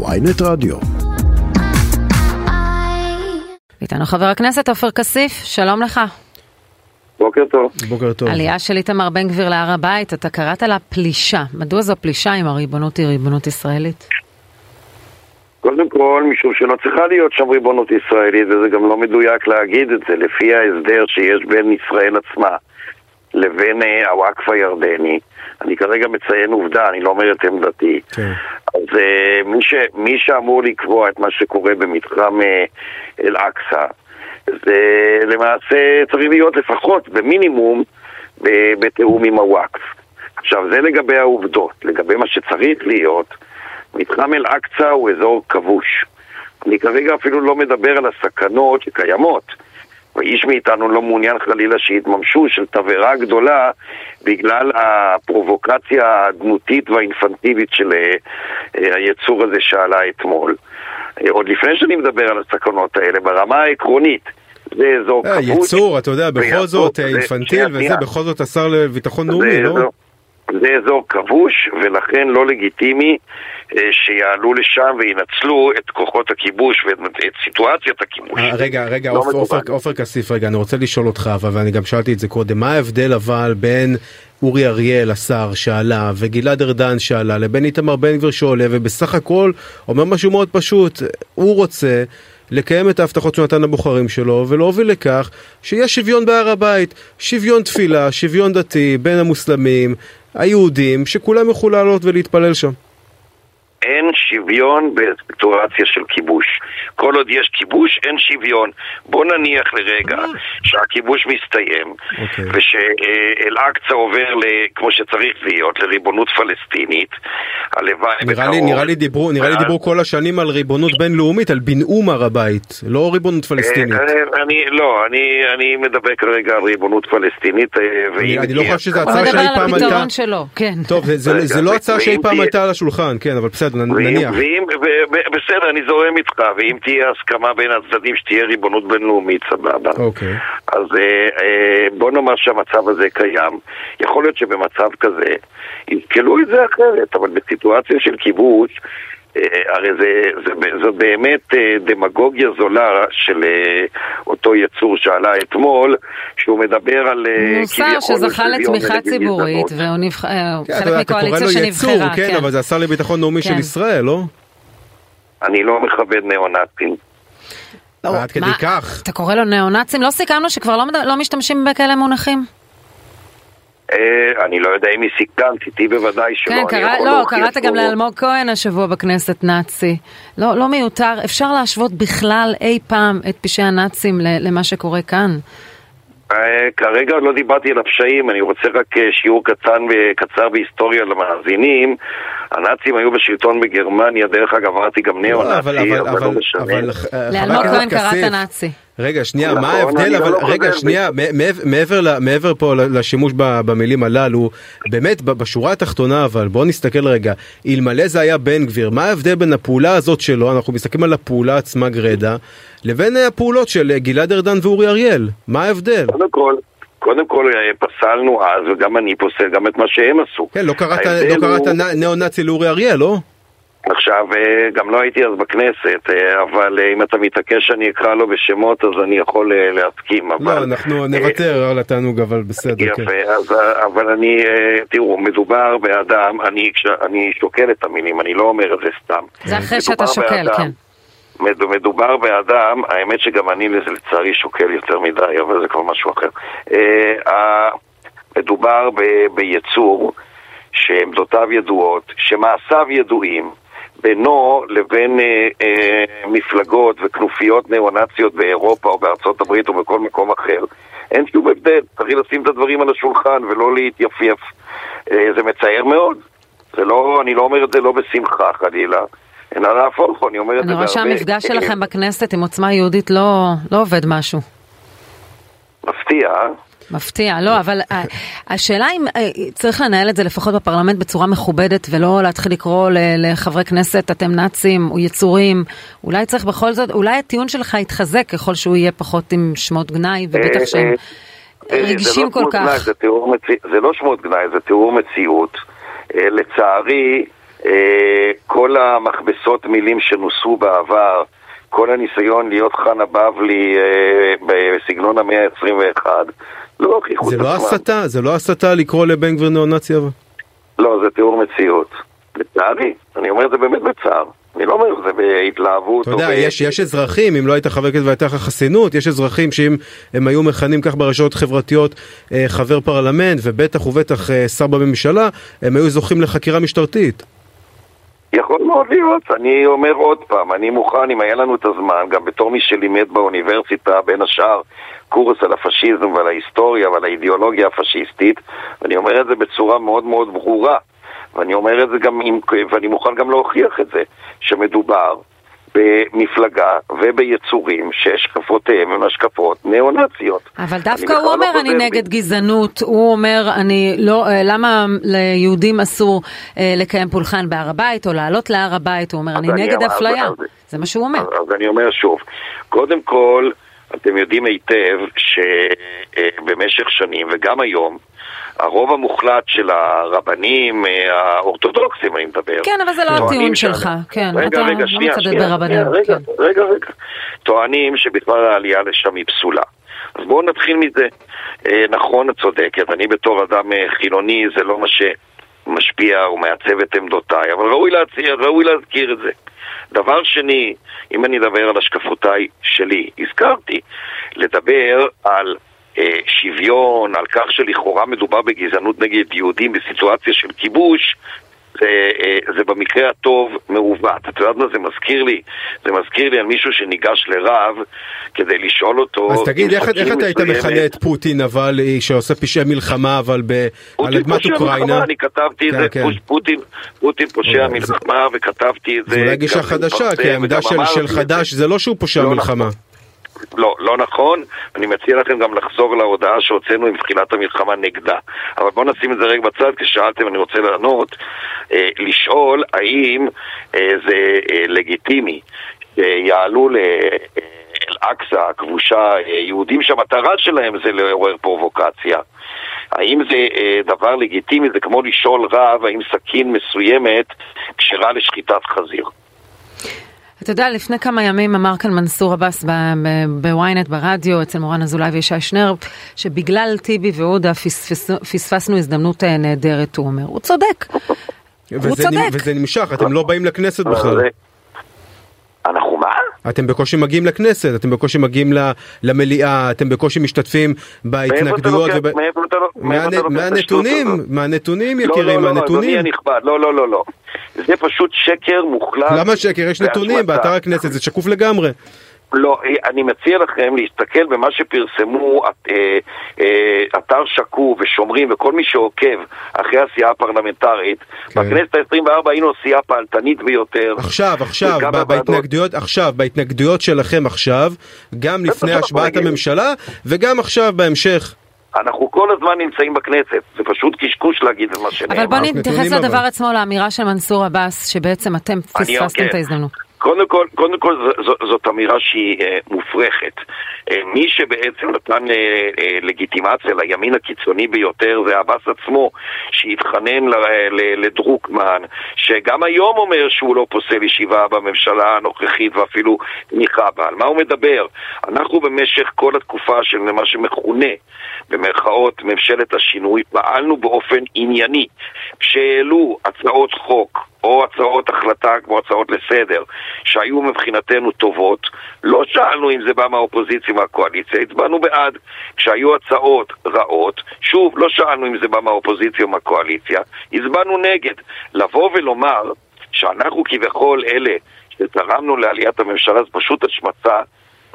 ויינט רדיו. איתנו חבר הכנסת עופר כסיף, שלום לך. בוקר טוב. בוקר טוב. עלייה של איתמר בן גביר להר הבית, אתה קראת לה פלישה. מדוע זו פלישה אם הריבונות היא ריבונות ישראלית? קודם כל, משום שלא צריכה להיות שם ריבונות ישראלית, וזה גם לא מדויק להגיד את זה, לפי ההסדר שיש בין ישראל עצמה לבין אה, הוואקף הירדני. אני כרגע מציין עובדה, אני לא אומר את עמדתי. כן. אז אה, מי, ש, מי שאמור לקבוע את מה שקורה במתחם אה, אל-אקצא, זה למעשה צריך להיות לפחות, במינימום, בתיאום עם הוואקף. עכשיו, זה לגבי העובדות. לגבי מה שצריך להיות, מתחם אל-אקצא הוא אזור כבוש. אני כרגע אפילו לא מדבר על הסכנות שקיימות. ואיש מאיתנו לא מעוניין חלילה שיתממשו של תבערה גדולה בגלל הפרובוקציה האדנותית והאינפנטיבית של אה, אה, היצור הזה שעלה אתמול. אה, עוד לפני שאני מדבר על הסכנות האלה, ברמה העקרונית, זה אזור כבוש. יצור, אתה יודע, בכל זאת אינפנטיל וזה. בכל זאת השר לביטחון לאומי, זה לא? זה אזור כבוש, ולכן לא לגיטימי אה, שיעלו לשם וינצלו את כוחות הכיבוש ואת את סיטואציית הכיבוש. אה, רגע, רגע, לא עופר כסיף, רגע, אני רוצה לשאול אותך, אבל ואני גם שאלתי את זה קודם, מה ההבדל אבל בין אורי אריאל, השר שעלה, וגלעד ארדן שעלה, לבין איתמר בן גביר שעולה, ובסך הכל אומר משהו מאוד פשוט, הוא רוצה לקיים את ההבטחות שהוא נתן לבוחרים שלו, ולהוביל לכך שיהיה שוויון בהר הבית, שוויון תפילה, שוויון דתי בין המוסלמים, היהודים, שכולם יוכלו לעלות ולהתפלל שם. אין שוויון בסיטואציה של כיבוש. כל עוד יש כיבוש, אין שוויון. בוא נניח לרגע שהכיבוש מסתיים, אוקיי. ושאל-אקצא עובר, ל- כמו שצריך להיות, לריבונות פלסטינית. הלוואי נראה לי. נראה לי דיברו, נראה לי ואז- דיברו כל השנים על ריבונות בינלאומית, על בנאום הר הבית, לא ריבונות פלסטינית. אה, אה, אני, לא, אני, אני מדבר כרגע על ריבונות פלסטינית, אה, אני- אני לא חושב שזה הסכמה- בוא הצעה נדבר שאי על פעם הפתרון עלתה. שלו, כן. טוב, זה- זה זה לא הצעה שאי פעם עלתה על השולחן, כן, אבל בסדר, נניח. ואם, בסדר, אני זורם איתך, ואם תהיה הסכמה בין הצדדים שתהיה ריבונות בינלאומית, סבבה. אוקיי. אז אה, אה, בוא נאמר שהמצב הזה קיים. יכול להיות שבמצב כזה יזכלו את זה אחרת, אבל בסיטואציה של כיבוש, הרי זה, זה, זו באמת אה, דמגוגיה זולה של אה, אותו יצור שעלה אתמול, שהוא מדבר על אה, מוסר שזכה לתמיכה ציבורית. והוא נבח- אה, כן, אתה חלק אתה מקואליציה לו יצור, שנבחרה, כן, אבל זה השר לביטחון לאומי של כן. ישראל, לא? אני לא מכבד ניאו-נאצים. או, עד כדי מה, כך. אתה קורא לו ניאו-נאצים? לא סיכמנו שכבר לא לא משתמשים בכאלה מונחים? אה, אני לא יודע אם היא סיכמת, איתי בוודאי שלא. כן, קרא, לא, להוכיח קראת גם לאלמוג כהן השבוע בכנסת נאצי. לא, לא מיותר, אפשר להשוות בכלל אי פעם את פשעי הנאצים ל- למה שקורה כאן. אה, כרגע עוד לא דיברתי על הפשעים, אני רוצה רק אה, שיעור קטן וקצר בהיסטוריה למאזינים. הנאצים היו בשלטון בגרמניה, דרך אגב אמרתי גם לא, אבל, ניאו-נאצי, אבל, אבל לא משנה. אה, לאלמוג כהן קראת נאצי. רגע, שנייה, מה ההבדל, אבל, לא רגע, שנייה, מעבר- פה לשימוש במילים הללו, באמת, בשורה התחתונה, אבל בוא נסתכל רגע, אלמלא זה היה בן גביר, מה ההבדל בין הפעולה הזאת שלו, אנחנו מסתכלים על הפעולה עצמה גרידא, לבין אה, הפעולות של אה, גלעד ארדן ואורי אריאל, מה ההבדל? קודם כל, קודם כל אה, פסלנו אז, וגם אני פוסל גם את מה שהם עשו. כן, לא קראת לא ניאו-נאצי לאורי אריאל, לא? עכשיו, אה, גם לא הייתי אז בכנסת, אה, אבל אה, אם אתה מתעקש שאני אקרא לו בשמות, אז אני יכול להסכים, אבל... לא, אנחנו נוותר על התענוג, אבל בסדר, כן. יפה, אז, אה, אבל אני, תראו, מדובר באדם, אני, אני שוקל את המילים, אני לא אומר את זה סתם. זה אחרי שאתה שוקל, באדם- כן. מד- מדובר באדם, האמת שגם אני לצערי שוקל יותר מדי, אבל זה כבר משהו אחר. מדובר ב- ביצור שעמדותיו ידועות, שמעשיו ידועים. בינו לבין אה, אה, מפלגות וכנופיות ניאו-נאציות באירופה או בארצות הברית או בכל מקום אחר, אין שום הבדל. צריך לשים את הדברים על השולחן ולא להתייפייף. אה, זה מצער מאוד. זה לא, אני לא אומר את זה לא בשמחה חלילה, אלא להפוך, אני אומר את זה אני רואה בהרבה- שהמפגש שלכם בכנסת עם עוצמה יהודית לא לא עובד משהו. מפתיע, אה? מפתיע, לא, אבל השאלה אם אה, צריך לנהל את זה לפחות בפרלמנט בצורה מכובדת ולא להתחיל לקרוא לחברי כנסת אתם נאצים או יצורים, אולי צריך בכל זאת, אולי הטיעון שלך יתחזק ככל שהוא יהיה פחות עם שמות גנאי ובטח שהם אה, אה, רגישים כל לא גנאי, כך. זה, לא שמות גנאי, זה תיאור מציאות. אה, לצערי, אה, כל המכבסות מילים שנוסו בעבר, כל הניסיון להיות חנה בבלי אה, בסגנון המאה ה-21, לא הוכיחו זה את לא עצמם. הסתה? זה לא הסתה לקרוא לבן גביר ניאו-נאצי אבל? לא, זה תיאור מציאות. לצערי, אני אומר את זה באמת בצער. אני לא אומר את זה בהתלהבות. אתה או יודע, ב- יש, יש אזרחים, אם לא היית חבר כנסת והייתה לך חסינות, יש אזרחים שאם הם היו מכנים כך ברשתות חברתיות אה, חבר פרלמנט, ובטח ובטח אה, שר בממשלה, הם היו זוכים לחקירה משטרתית. יכול מאוד להיות, אני אומר עוד פעם, אני מוכן, אם היה לנו את הזמן, גם בתור מי שלימד באוניברסיטה, בין השאר, קורס על הפשיזם ועל ההיסטוריה ועל האידיאולוגיה הפשיסטית, ואני אומר את זה בצורה מאוד מאוד ברורה, ואני אומר את זה גם, עם, ואני מוכן גם להוכיח את זה, שמדובר במפלגה וביצורים שהשקפותיהם הן השקפות ניאו-נאציות. אבל דווקא הוא לא אומר אני. נגד גזענות, הוא אומר אני לא, אה, למה ליהודים אסור אה, לקיים פולחן בהר הבית או לעלות להר הבית, הוא אומר אני נגד אפליה, אז- זה מה שהוא אומר. אז, אז אני אומר שוב, קודם כל, אתם יודעים היטב שבמשך שנים, וגם היום, הרוב המוחלט של הרבנים אה, האורתודוקסים, אני מדבר, כן, אבל זה לא הטיעון שלך, כן, רגע, אתה רגע, לא שנייה, מצדד שנייה, ברבנים, רגע, כן. רגע, רגע. טוענים שבכלל העלייה לשם היא פסולה. אז בואו נתחיל מזה. אה, נכון, את צודקת, אני בתור אדם אה, חילוני, זה לא מה שמשפיע או מעצב את עמדותיי, אבל ראוי, להציע, ראוי להזכיר את זה. דבר שני, אם אני אדבר על השקפותיי שלי, הזכרתי, לדבר על אה, שוויון, על כך שלכאורה מדובר בגזענות נגד יהודים בסיטואציה של כיבוש, זה, אה, זה במקרה הטוב מעוות. את יודעת מה זה מזכיר לי? זה מזכיר לי על מישהו שניגש לרב כדי לשאול אותו... אז תגיד, איך, איך אתה היית מכנה את פוטין, אבל אה, שעושה פשעי מלחמה, אבל ב, על אדמת פושע אוקראינה? מלחמה, אני כתבתי את כן, זה, כן. פוטין, פוטין פושע אוקיי, זה- מלחמה, וכתבתי את זה. זה אולי גישה חדשה, כי העמדה של, של. חד"ש זה לא שהוא פושע לא מלחמה. לא, לא נכון. אני מציע לכם גם לחזור להודעה שהוצאנו עם תחילת המלחמה נגדה. אבל בואו נשים את זה רגע בצד, כי שאלתם, אני רוצה לענות. אה, לשאול האם אה, זה אה, לגיטימי שיעלו. אה, אל-אקצא הכבושה, אה, יהודים שהמטרה שלהם זה לעורר פרובוקציה. האם זה אה, דבר לגיטימי? זה כמו לשאול רב האם סכין מסוימת כשרה לשחיטת חזיר. אתה יודע, לפני כמה ימים אמר כאן מנסור עבאס בוויינט ברדיו אצל מורן אזולאי וישי שנר, שבגלל טיבי ועודה פספסנו הזדמנות אה, נהדרת, הוא אומר. הוא צודק. וזה, צודק. וזה נמשך, אתם לא באים לכנסת בכלל. זה- אנחנו מה? אתם בקושי מגיעים לכנסת, אתם בקושי מגיעים למליאה, אתם בקושי משתתפים בהתנגדויות. מהנתונים? מהנתונים לא, יקירים, לא, לא, אדוני מהנתונים. הנכבד, לא, לא, לא, לא. זה פשוט שקר מוחלט. למה שקר? יש נתונים. באתר הכנסת, זה שקוף לגמרי. לא, אני מציע לכם להסתכל במה שפרסמו את- אה, אה, אתר שקוף ושומרים וכל מי שעוקב אחרי הסיעה הפרלמנטרית. כן. בכנסת ה-24 היינו הסיעה פעלתנית ביותר. עכשיו, עכשיו, ב-. בהתנגדויות, עכשיו, בהתנגדויות שלכם עכשיו, גם לפני השבעת. הממשלה, וגם עכשיו בהמשך. אנחנו כל הזמן נמצאים בכנסת. זה פשוט קשקוש להגיד את מה שנאמר. אבל בוא נתייחס לדבר. עצמו, לאמירה של מנסור עבאס, שבעצם אתם פספסתם כן. את ההזדמנות. קודם כל, קודם כל ז- זאת אמירה שהיא אה, מופרכת. אה, מי שבעצם נתן אה, לגיטימציה לימין הקיצוני ביותר זה עבאס עצמו, שהתחנן לדרוקמן, שגם היום אומר שהוא לא פוסל ישיבה בממשלה הנוכחית ואפילו תמיכה בה. על מה הוא מדבר? אנחנו במשך כל התקופה של מה שמכונה במרכאות ממשלת השינוי, פעלנו באופן ענייני. כשהעלו הצעות חוק או הצעות החלטה כמו הצעות לסדר שהיו מבחינתנו טובות, לא שאלנו אם זה בא מהאופוזיציה או מהקואליציה, הצבענו בעד. כשהיו הצעות רעות, שוב, לא שאלנו אם זה בא מהאופוזיציה או מהקואליציה, הצבענו נגד. לבוא ולומר שאנחנו כביכול אלה שתרמנו לעליית הממשלה זה פשוט השמצה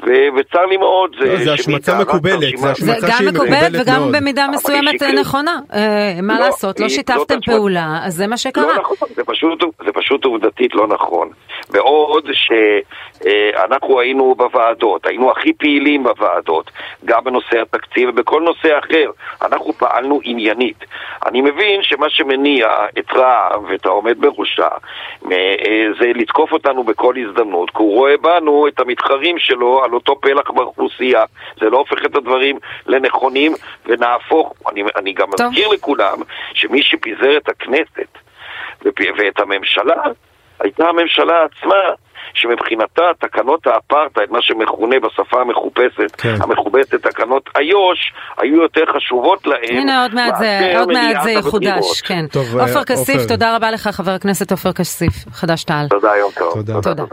וצר לי מאוד. לא, זה השמצה מקובלת, זה זה השמצה גם שהיא מקובלת מקובלת וגם מאוד. במידה מסוימת שקרית. נכונה. אה, מה לא, לעשות, לא שיתפתם. פעולה, אז זה מה שקרה. לא נכון, זה פשוט, זה פשוט עובדתית לא נכון. בעוד שאנחנו היינו בוועדות, היינו הכי פעילים בוועדות, גם בנושא התקציב ובכל נושא אחר. אנחנו פעלנו עניינית. אני מבין שמה שמניע את רע"מ ואת העומד בראשה אה, זה לתקוף אותנו בכל הזדמנות, כי הוא רואה בנו את המתחרים שלו על אותו פלח באוכלוסייה. זה לא הופך את הדברים לנכונים, ונהפוך. אני, אני גם טוב. מזכיר לכולם שמי שפיזר את הכנסת ואת הממשלה, הייתה הממשלה עצמה שמבחינתה תקנות האפרטהייד, מה שמכונה בשפה המכובסת, כן. המכובסת תקנות איו"ש, היו יותר חשובות להם. הנה עוד מעט זה, עוד מעט זה יחודש, כן. עופר כסיף, תודה רבה לך חבר הכנסת עופר כסיף, חד"ש תע"ל. תודה, יום טוב. תודה. תודה.